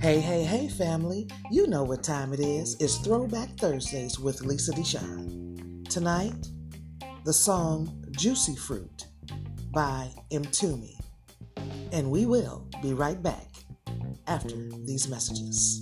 Hey, hey, hey, family. You know what time it is. It's Throwback Thursdays with Lisa Deshawn. Tonight, the song Juicy Fruit by Mtume. And we will be right back after these messages.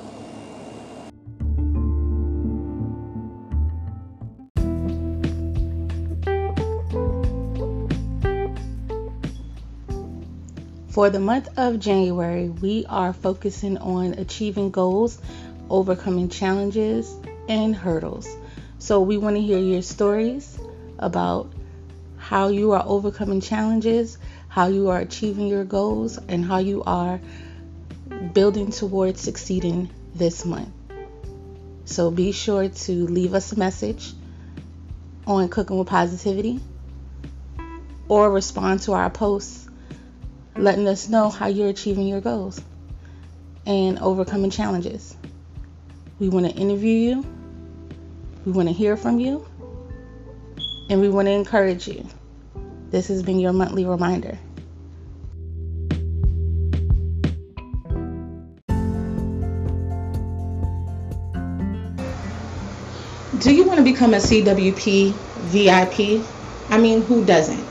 For the month of January, we are focusing on achieving goals, overcoming challenges, and hurdles. So, we want to hear your stories about how you are overcoming challenges, how you are achieving your goals, and how you are building towards succeeding this month. So, be sure to leave us a message on Cooking with Positivity or respond to our posts letting us know how you're achieving your goals and overcoming challenges. We want to interview you, we want to hear from you, and we want to encourage you. This has been your monthly reminder. Do you want to become a CWP VIP? I mean, who doesn't?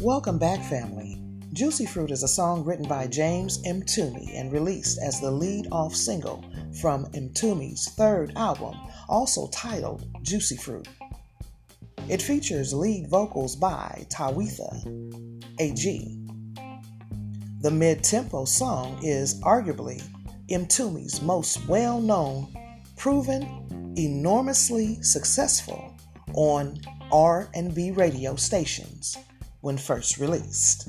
Welcome back, family. Juicy Fruit is a song written by James Mtume and released as the lead off single from Mtume's third album, also titled Juicy Fruit. It features lead vocals by Tawatha Agee The mid tempo song is arguably Mtume's most well known, proven, enormously successful on R&B radio stations when first released.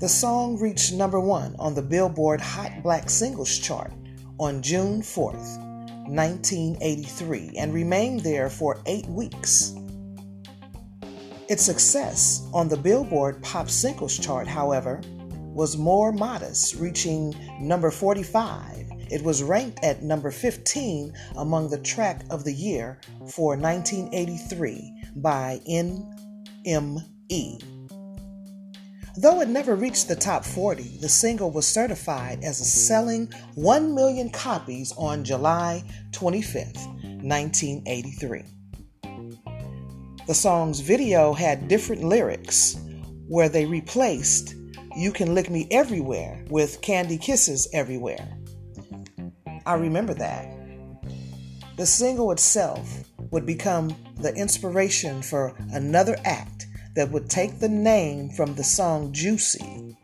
The song reached number one on the Billboard Hot Black Singles chart on June 4th, 1983, and remained there for eight weeks. Its success on the Billboard Pop Singles chart, however, was more modest, reaching number 45. It was ranked at number 15 among the track of the year for 1983 by NME. Though it never reached the top 40, the single was certified as a selling 1 million copies on July 25, 1983. The song's video had different lyrics where they replaced You Can Lick Me Everywhere with Candy Kisses Everywhere. I remember that. The single itself would become the inspiration for another act that would take the name from the song Juicy,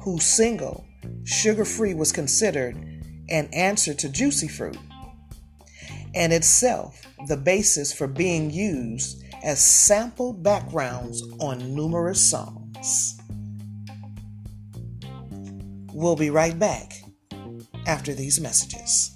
whose single, Sugar Free, was considered an answer to Juicy Fruit, and itself the basis for being used as sampled backgrounds on numerous songs. We'll be right back after these messages.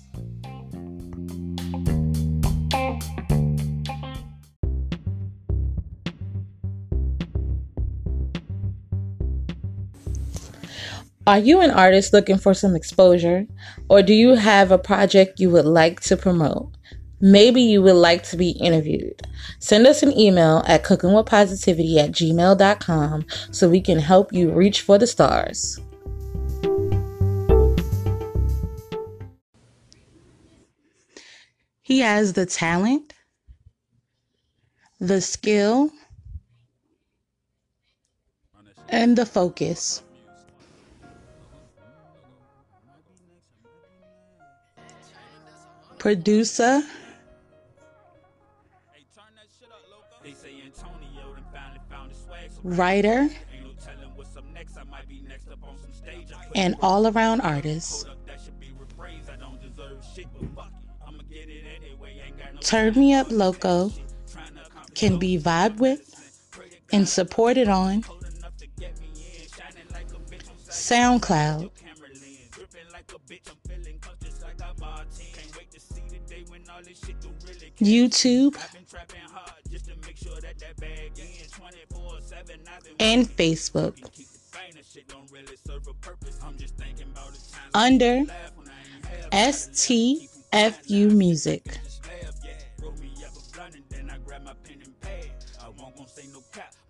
Are you an artist looking for some exposure? Or do you have a project you would like to promote? Maybe you would like to be interviewed. Send us an email at cookingwithpositivity at gmail.com so we can help you reach for the stars. He has the talent, the skill, and the focus. Producer, writer, and all around artist. Turn Me Up Loco can be vibed with and supported on SoundCloud, YouTube, and Facebook under STFU Music.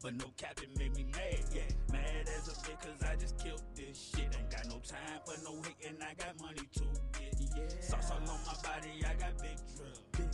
But no cap, it made me mad, yeah. Mad as a bitch, cause I just killed this shit. Ain't got no time for no hating, I got money to get, yeah. Sauce all on my body, I got big drill. Big.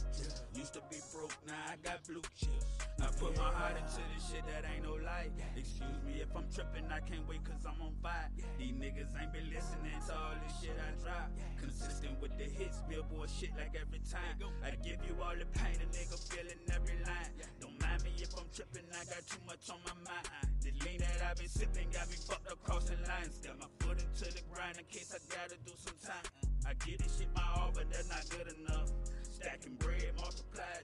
Used to be broke, now I got blue chips. Put my heart into this shit that ain't no lie. Excuse me if I'm tripping, I can't wait cause I'm on fire. These niggas ain't been listening to all this shit I drop. Consistent with the hits, billboard shit like every time. I give you all the pain, a nigga feeling every line. Don't mind me if I'm tripping, I got too much on my mind. The lean that I've been sipping got me fucked across the lines. Got my foot into the grind in case I gotta do some time. I get this shit my all, but that's not good enough. Stacking bread,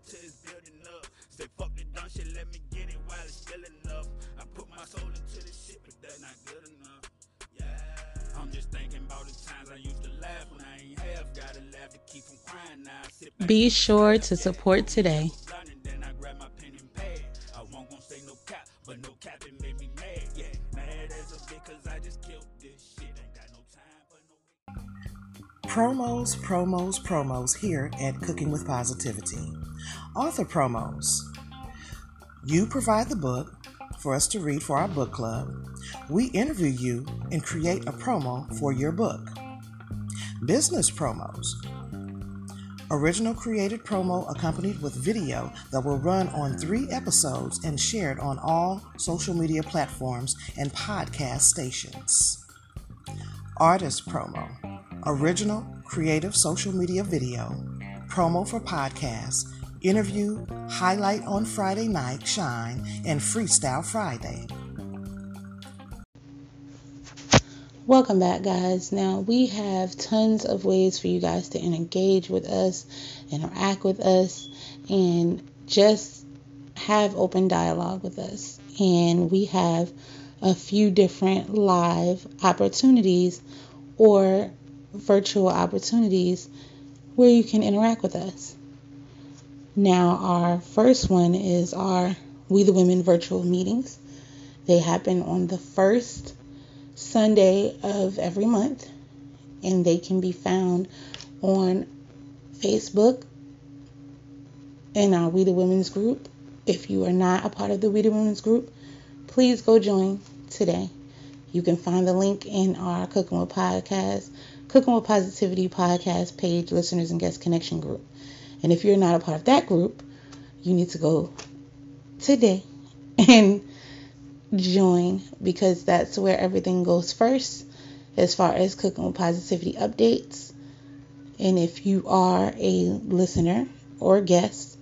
till it's building up. Say fuck the dumb shit, let me get it while it's still enough. I put my soul into this shit, but that's not good enough. Yeah, I'm just thinking about the times I used to laugh when I ain't half. Gotta laugh to keep from crying now. Be sure to support today. Promos, promos, promos here at Cooking with Positivity. Author promos. You provide the book for us to read for our book club. We interview you and create a promo for your book. Business promos. Original created promo accompanied with video that will run on three episodes and shared on all social media platforms and podcast stations. Artist promo. Original creative social media video. Promo for podcasts. Interview, highlight on Friday night, shine, and freestyle Friday. Welcome back, guys. Now, we have tons of ways for you guys to engage with us, interact with us, and just have open dialogue with us. And we have a few different live opportunities or virtual opportunities where you can interact with us. Now, our first one is our We the Women virtual meetings. They happen on the first Sunday of every month, and they can be found on Facebook in our We the Women's group. If you are not a part of the We the Women's group, please go join today. You can find the link in our Cooking with Podcast, Cooking with Positivity podcast page, listeners and guest connection group. And if you're not a part of that group, you need to go today and join because that's where everything goes first as far as cooking with positivity updates. And if you are a listener or guest,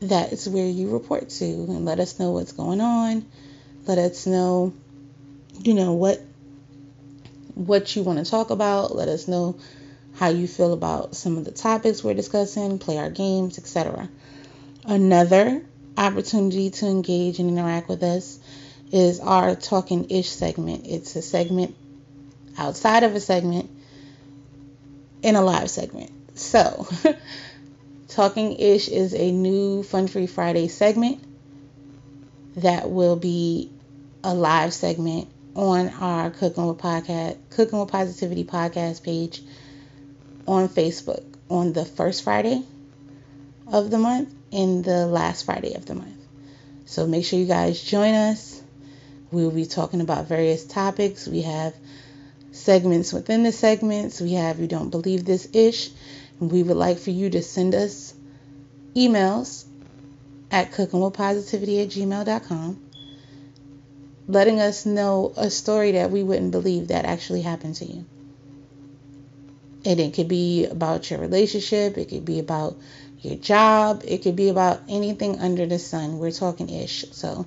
that is where you report to and let us know what's going on. Let us know, you know, what what you want to talk about. Let us know how you feel about some of the topics we're discussing, play our games, etc. Another opportunity to engage and interact with us is our Talking Ish segment. It's a segment outside of a segment in a live segment. So, Talking Ish is a new Fun Free Friday segment that will be a live segment on our Cooking with Podcast, Cooking with Positivity podcast page on Facebook on the first Friday of the month and the last Friday of the month. So make sure you guys join us. We will be talking about various topics. We have segments within the segments. We have You Don't Believe This Ish, And We would like for you to send us emails at cookingwithpositivity at gmail.com letting us know a story that we wouldn't believe that actually happened to you. And it could be about your relationship, it could be about your job, it could be about anything under the sun. We're talking ish, so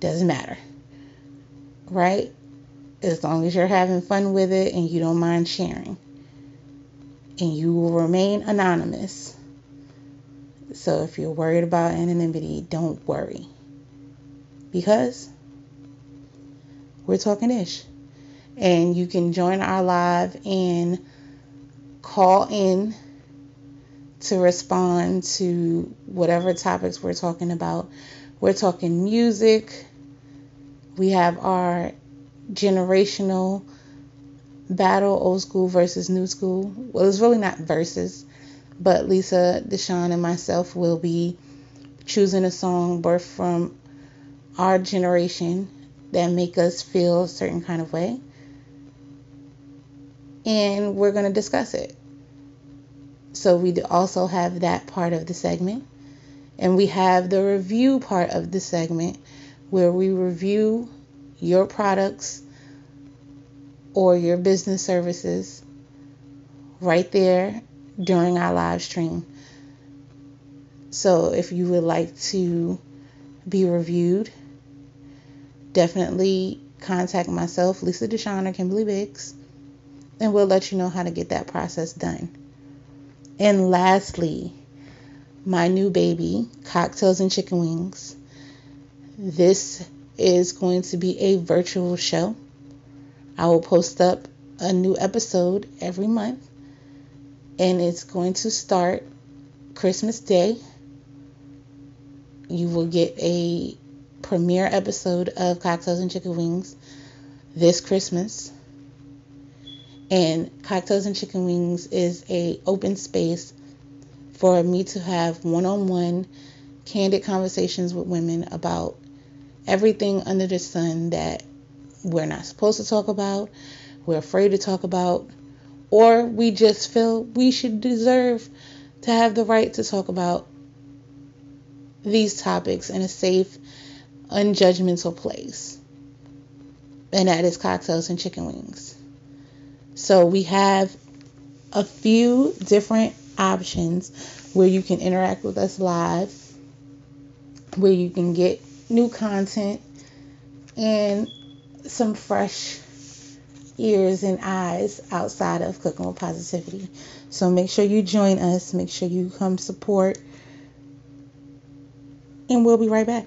doesn't matter. Right? As long as you're having fun with it and you don't mind sharing. And you will remain anonymous. So if you're worried about anonymity, don't worry. Because we're talking ish. And you can join our live and call in to respond to whatever topics we're talking about. We're talking music. We have our generational battle, old school versus new school. Well, it's really not versus, but Lisa, Deshawn, and myself will be choosing a song birthed from our generation that make us feel a certain kind of way. And we're going to discuss it. So we also have that part of the segment. And we have the review part of the segment where we review your products or your business services right there during our live stream. So if you would like to be reviewed, definitely contact myself, Lisa Deshawn or Kimberly Biggs, and we'll let you know how to get that process done. And lastly, my new baby, Cocktails and Chicken Wings. This is going to be a virtual show. I will post up a new episode every month, and it's going to start Christmas Day. You will get a premiere episode of Cocktails and Chicken Wings this Christmas. And Cocktails and Chicken Wings is a open space for me to have one-on-one candid conversations with women about everything under the sun that we're not supposed to talk about, we're afraid to talk about, or we just feel we should deserve to have the right to talk about these topics in a safe unjudgmental place. And that is cocktails and chicken wings. So we have a few different options where you can interact with us live, where you can get new content and some fresh ears and eyes outside of Cooking with Positivity. So make sure you join us, make sure you come support, and we'll be right back.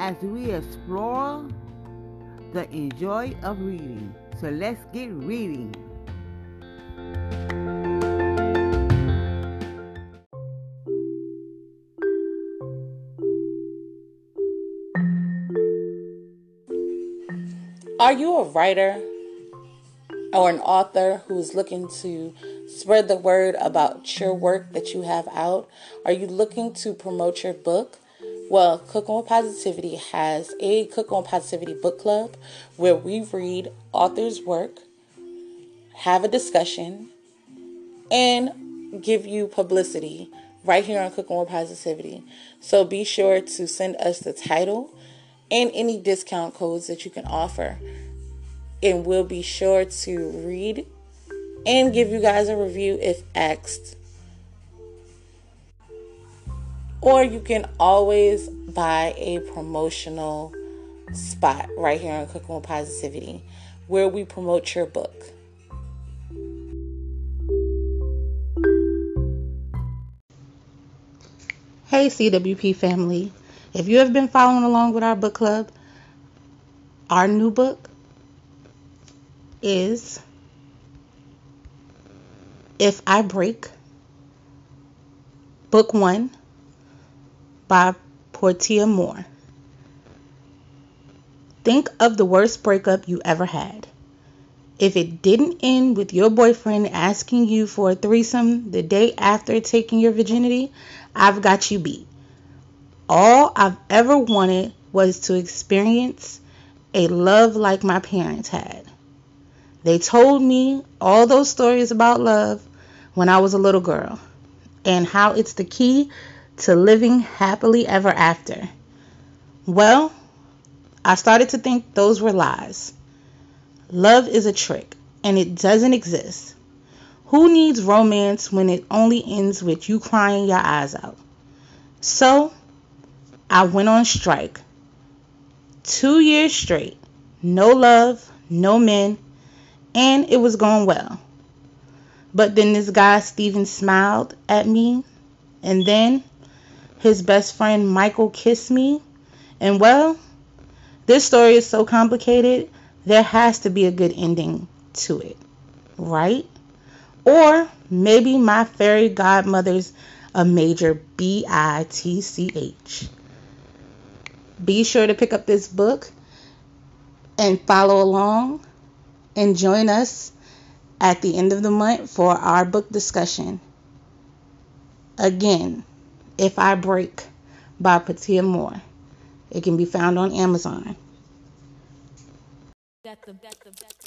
as we explore the enjoy of reading. So let's get reading. Are you a writer or an author who's looking to spread the word about your work that you have out? Are you looking to promote your book? Well, Cooking with Positivity has a Cooking with Positivity book club where we read authors' work, have a discussion, and give you publicity right here on Cooking with Positivity. So be sure to send us the title and any discount codes that you can offer and we'll be sure to read and give you guys a review if asked. Or you can always buy a promotional spot right here on Cooking with Positivity where we promote your book. Hey, CWP family. If you have been following along with our book club, our new book is If I Break, Book 1 by Portia Moore. Think of the worst breakup you ever had. If it didn't end with your boyfriend asking you for a threesome the day after taking your virginity, I've got you beat. All I've ever wanted was to experience a love like my parents had. They told me all those stories about love when I was a little girl and how it's the key to living happily ever after. Well, I started to think those were lies. Love is a trick and it doesn't exist. Who needs romance when it only ends with you crying your eyes out? So, I went on strike. Two years straight. No love, no men, and it was going well. But then this guy, Steven, smiled at me, and then his best friend, Michael, kissed me. And well, this story is so complicated, there has to be a good ending to it, right? Or maybe my fairy godmother's a major B I T C H. Be sure to pick up this book and follow along and join us at the end of the month for our book discussion. Again, If I Break by Portia Moore. It can be found on Amazon. Very well what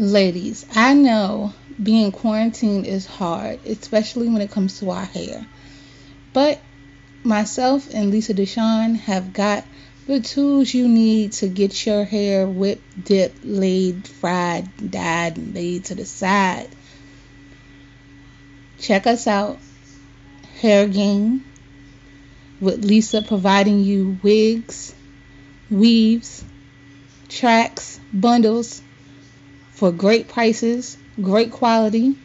Ladies, I know being quarantined is hard, especially when it comes to our hair. But myself and Lisa Deshawn have got the tools you need to get your hair whipped, dipped, laid, fried, dyed, and laid to the side. Check us out, Hair Game, with Lisa providing you wigs, weaves, tracks, bundles for great prices, great quality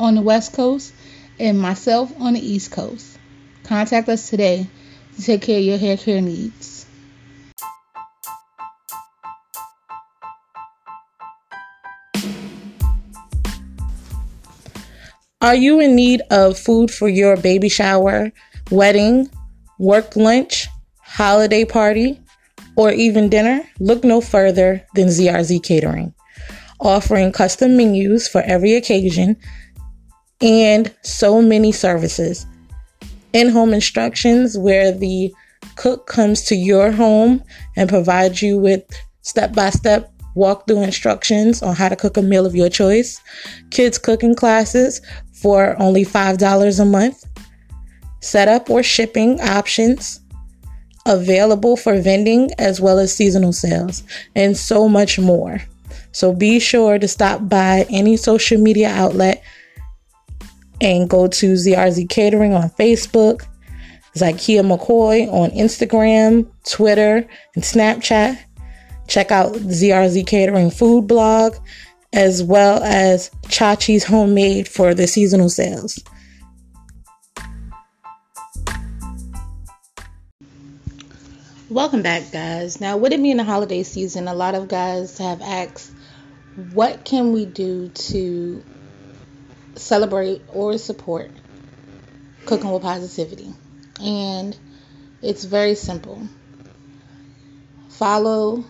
on the West Coast, and myself on the East Coast. Contact us today to take care of your hair care needs. Are you in need of food for your baby shower, wedding, work lunch, holiday party, or even dinner? Look no further than ZRZ Catering offering custom menus for every occasion and so many services. In home instructions, where the cook comes to your home and provides you with step by step walkthrough instructions on how to cook a meal of your choice. Kids cooking classes for only $5 a month. Setup or shipping options available for vending as well as seasonal sales, and so much more. So be sure to stop by any social media outlet and go to ZRZ Catering on Facebook, Zykia McCoy on Instagram, Twitter, and Snapchat. Check out ZRZ Catering food blog as well as Chachi's Homemade for the seasonal sales. Welcome back, guys. Now, with it being the holiday season, a lot of guys have asked what can we do to celebrate or support cooking with positivity? And it's very simple. Follow,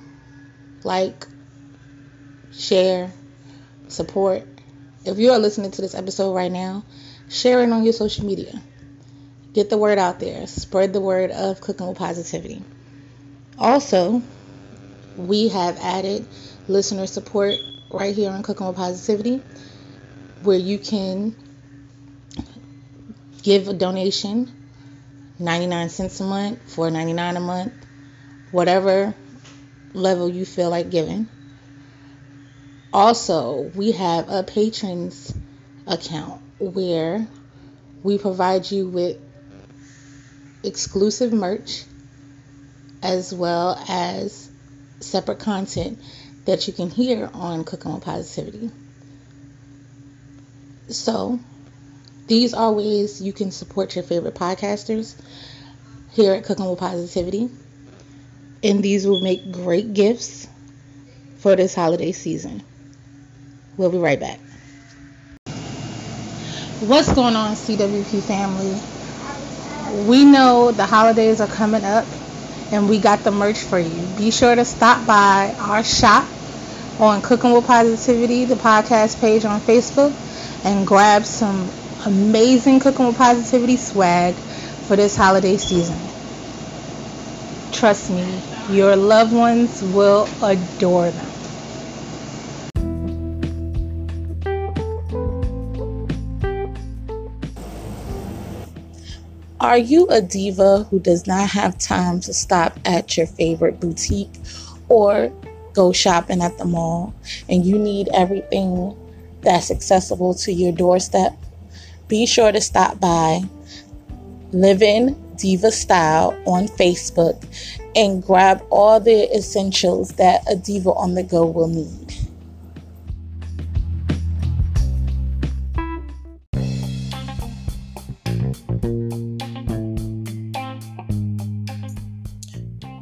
like, share, support. If you are listening to this episode right now, share it on your social media. Get the word out there. Spread the word of cooking with positivity. Also, we have added listener support right here on Cooking with Positivity, where you can give a donation 99 cents a month, 4.99 a month, whatever level you feel like giving. Also, we have a patrons account where we provide you with exclusive merch as well as separate content that you can hear on Cooking with Positivity. So, these are ways you can support your favorite podcasters here at Cooking with Positivity. And these will make great gifts for this holiday season. We'll be right back. What's going on, CWP family? We know the holidays are coming up and we got the merch for you. Be sure to stop by our shop on Cooking with Positivity, the podcast page on Facebook, and grab some amazing Cooking with Positivity swag for this holiday season. Trust me, your loved ones will adore them. Are you a diva who does not have time to stop at your favorite boutique or go shopping at the mall and you need everything that's accessible to your doorstep, be sure to stop by Living Diva Style on Facebook and grab all the essentials that a diva on the go will need.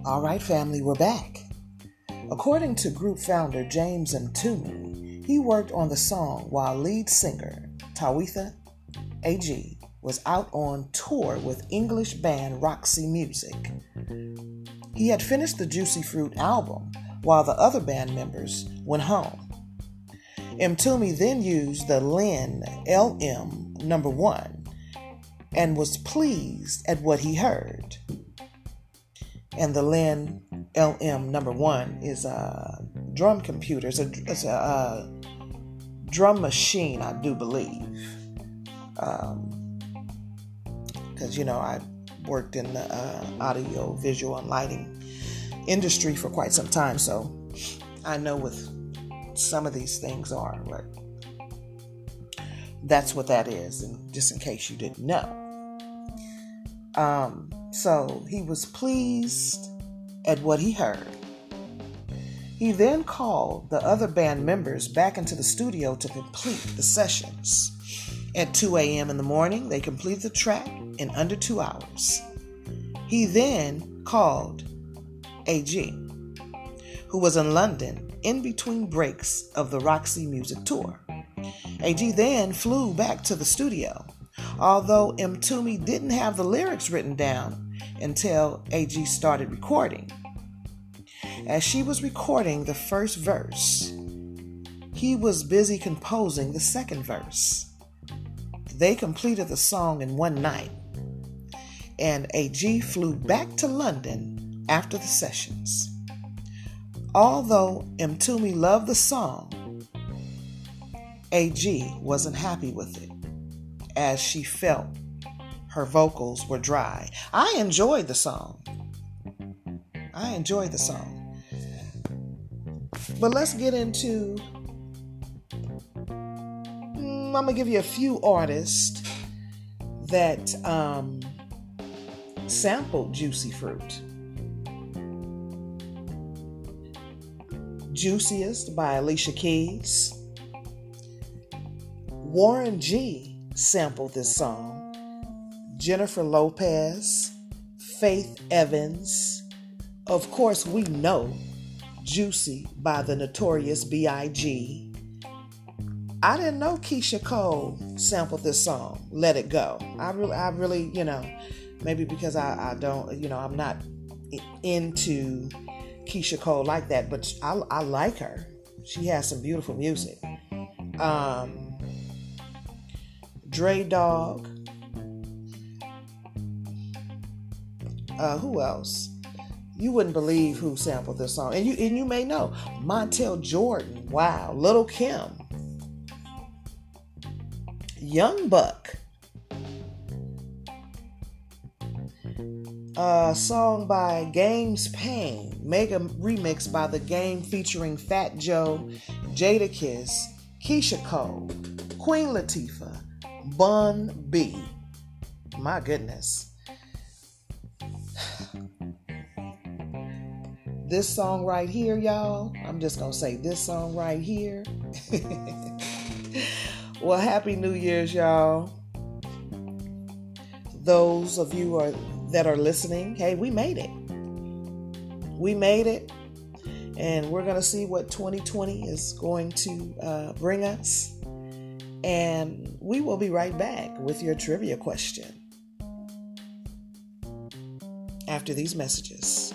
All right, family, we're back. According to group founder James Mtume, he worked on the song while lead singer Tawatha Agee was out on tour with English band Roxy Music. He had finished the Juicy Fruit album while the other band members went home. Mtume then used the Linn LM number one and was pleased at what he heard. And the Linn LM number one is a drum computer. It's a, it's a uh, drum machine, I do believe. Because, um, you know, I worked in the uh, audio, visual, and lighting industry for quite some time, so I know what some of these things are. But that's what that is, and just in case you didn't know. Um, so he was pleased at what he heard. He then called the other band members back into the studio to complete the sessions. At 2 a.m. in the morning, they completed the track in under two hours. He then called Agee, who was in London in between breaks of the Roxy Music Tour. Agee then flew back to the studio, although Mtume didn't have the lyrics written down until Agee started recording. As she was recording the first verse, he was busy composing the second verse. They completed the song in one night, and Agee flew back to London after the sessions. Although Mtume loved the song, Agee wasn't happy with it as she felt her vocals were dry. I enjoyed the song. I enjoyed the song. But let's get into. Mm, I'm gonna give you a few artists that um, sampled Juicy Fruit. Juiciest by Alicia Keys. Warren G sampled this song. Jennifer Lopez, Faith Evans. Of course, we know Juicy by the Notorious B.I.G. I didn't know Keyshia Cole sampled this song, Let It Go. I really, I really, you know, maybe because I, I don't, you know, I'm not into Keyshia Cole like that, but I, I like her. She has some beautiful music. Um, Dre Dog. Uh, who else? You wouldn't believe who sampled this song, and you and you may know Montel Jordan. Wow, Lil' Kim, Young Buck. A song by Game's Pain, mega remix by the game featuring Fat Joe, Jada Kiss, Keyshia Cole, Queen Latifah, Bun B. My goodness. This song right here, y'all, I'm just going to say this song right here. well, happy New Year's, y'all. Those of you are that are listening, hey, we made it. We made it. And we're going to see what 2020 is going to uh, bring us. And we will be right back with your trivia question after these messages.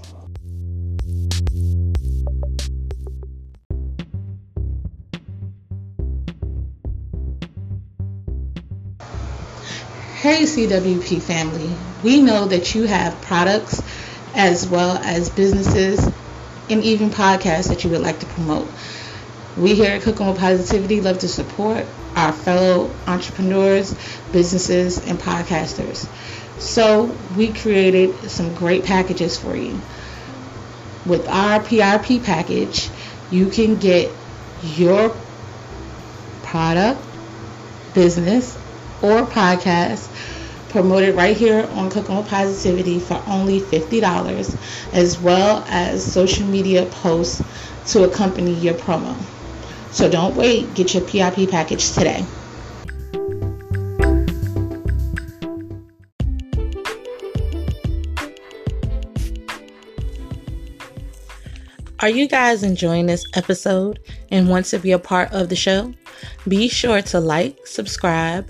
Hey, CWP family. We know that you have products as well as businesses and even podcasts that you would like to promote. We here at Cooking with Positivity love to support our fellow entrepreneurs, businesses, and podcasters. So we created some great packages for you. With our PRP package, you can get your product, business, or podcast promoted right here on Cooking with Positivity for only $50, as well as social media posts to accompany your promo. So don't wait, get your PIP package today. Are you guys enjoying this episode and want to be a part of the show? Be sure to like, subscribe,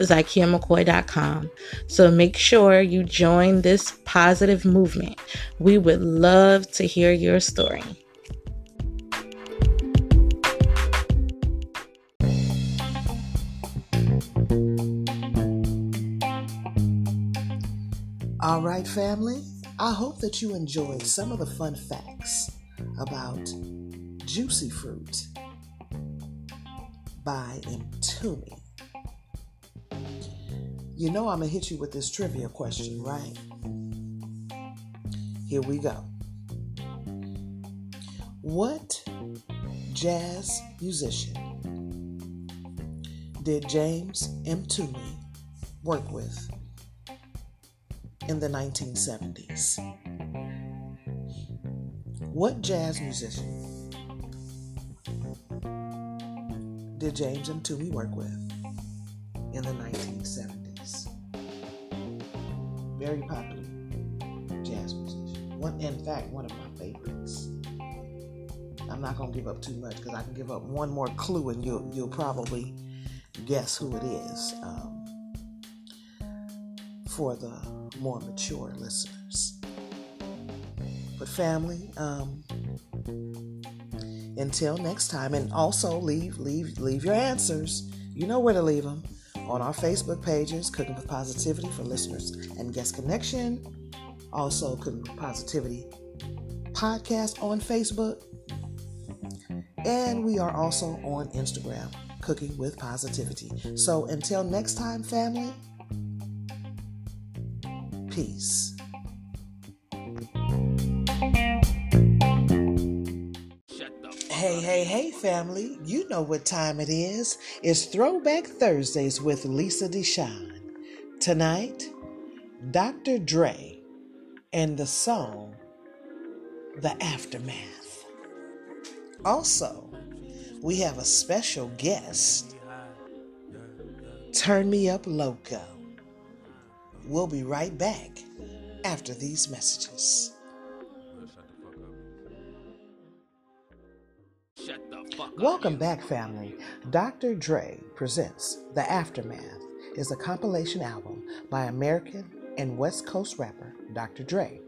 ZykiaMcCoy.com. So make sure you join this positive movement. We would love to hear your story. All right, family. I hope that you enjoyed some of the fun facts about Juicy Fruit by Mtume. You know I'm going to hit you with this trivia question, right? Here we go. What jazz musician did James Mtume work with in the 1970s? What jazz musician did James Mtume work with in the 1970s? Very popular jazz musician. One, in fact, one of my favorites. I'm not gonna give up too much because I can give up one more clue and you'll you'll probably guess who it is um, for the more mature listeners. But family, um, until next time, and also leave leave leave your answers. You know where to leave them on our Facebook pages, Cooking with Positivity for listeners and guest connection. Also, Cooking with Positivity podcast on Facebook, and we are also on Instagram, Cooking with Positivity. So until next time, family. Peace. Hey, hey, hey, family. You know what time it is. It's Throwback Thursdays with Lisa Deshawn. Tonight, Dr. Dre and the song The Aftermath. Also, we have a special guest, Turn Me Up Loco. We'll be right back after these messages. Welcome back, family. Dr. Dre presents The Aftermath is a compilation album by American and West Coast rapper Dr. Dre.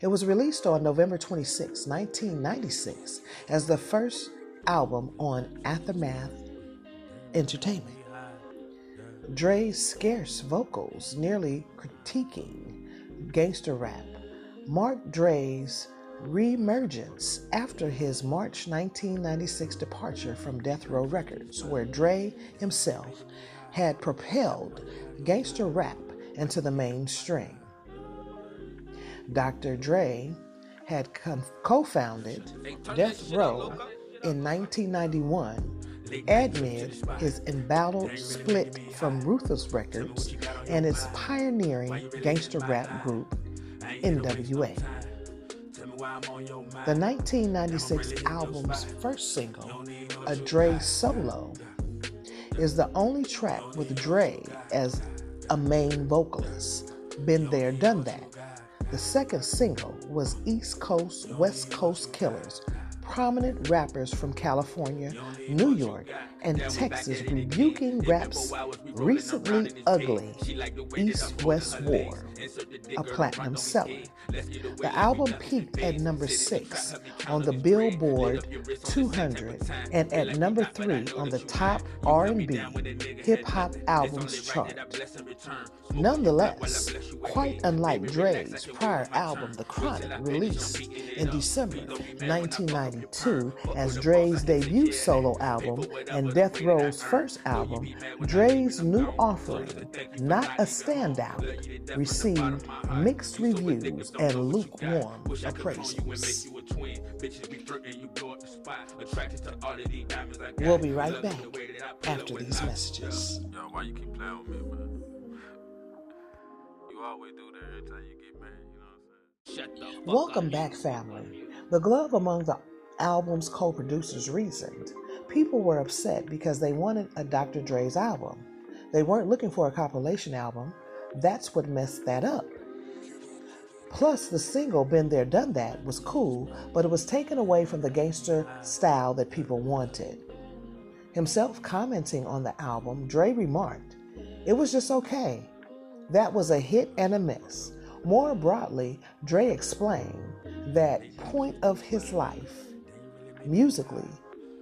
It was released on November 26, 1996, as the first album on Aftermath Entertainment. Dre's scarce vocals, nearly critiquing gangster rap, marked Dre's reemergence after his March 1996 departure from Death Row Records, where Dre himself had propelled gangster rap into the mainstream. Dr. Dre had co founded Death Row in 1991 amid his embattled split from Ruthless Records and its pioneering gangster rap group, NWA. The 1996 album's first single, A Dre Solo, is the only track with Dre as a main vocalist. Been there, done that. The second single was East Coast, West Coast Killers, prominent rappers from California, New York, and Texas rebuking rap's recently ugly. East West War, a platinum seller. The album peaked at number 6 on the Billboard 200 and at number 3 on the top R&B hip hop albums chart. Nonetheless, quite unlike Dre's prior album The Chronic released in December 1992 as Dre's debut solo album and Death Row's first album, Dre's new offering, Not a Standout, received mixed reviews and lukewarm appraisals. We'll be right back after these messages. Yo, why you keep playing with me, man? You always do that every time you get mad, you know what I'm saying? Shut the Welcome back, family. The glove among the album's co producers reasoned people were upset because they wanted a Dr. Dre's album. They weren't looking for a compilation album. That's what messed that up. Plus, the single Been There Done That was cool, but it was taken away from the gangster style that people wanted. Himself commenting on the album, Dre remarked, It was just okay. That was a hit and a miss. More broadly, Dre explained that point of his life, musically,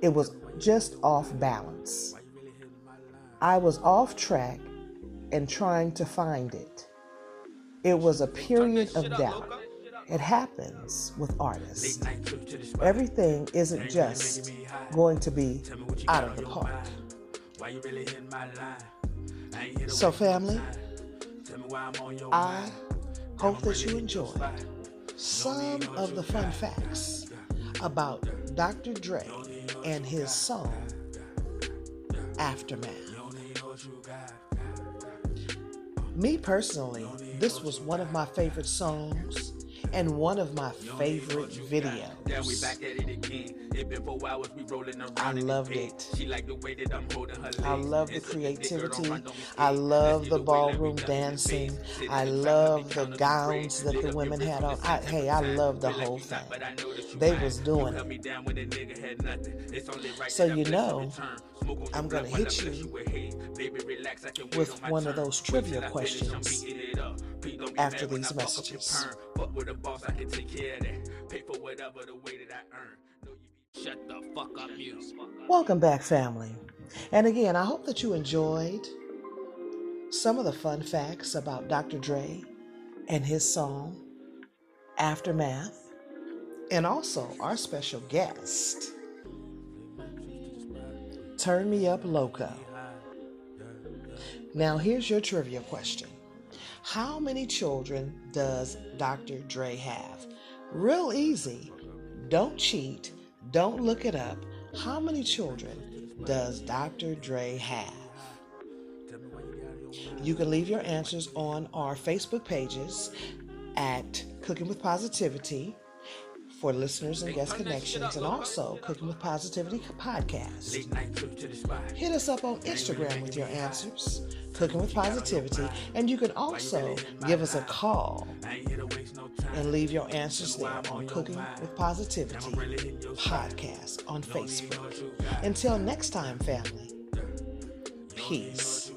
it was just off balance. I was off track and trying to find it. It was a period of doubt. It happens with artists. Everything isn't just going to be out of the park. So, family, I hope that you enjoy some of the fun facts about Dr. Dre and his song Aftermath. Me personally, this was one of my favorite songs and one of my favorite videos. I loved it. I love the creativity. I love the ballroom dancing. I love the gowns that the women had on. I, hey, I love the whole thing. They was doing it. So you know, I'm gonna hit you with one of those trivia questions after these messages. Shut the fuck up, music. Welcome back, family. And again, I hope that you enjoyed some of the fun facts about Dr. Dre and his song Aftermath, and also our special guest, Turn Me Up Loco. Now, here's your trivia question How many children does Dr. Dre have? Real easy. Don't cheat. Don't look it up. How many children does Dr. Dre have? You can leave your answers on our Facebook pages at Cooking with Positivity for listeners and guest connections, and also Cooking with Positivity podcast. Hit us up on Instagram with your answers, Cooking with Positivity, and you can also give us a call and leave your answers there on Cooking with Positivity podcast on Facebook. Until next time, family, peace.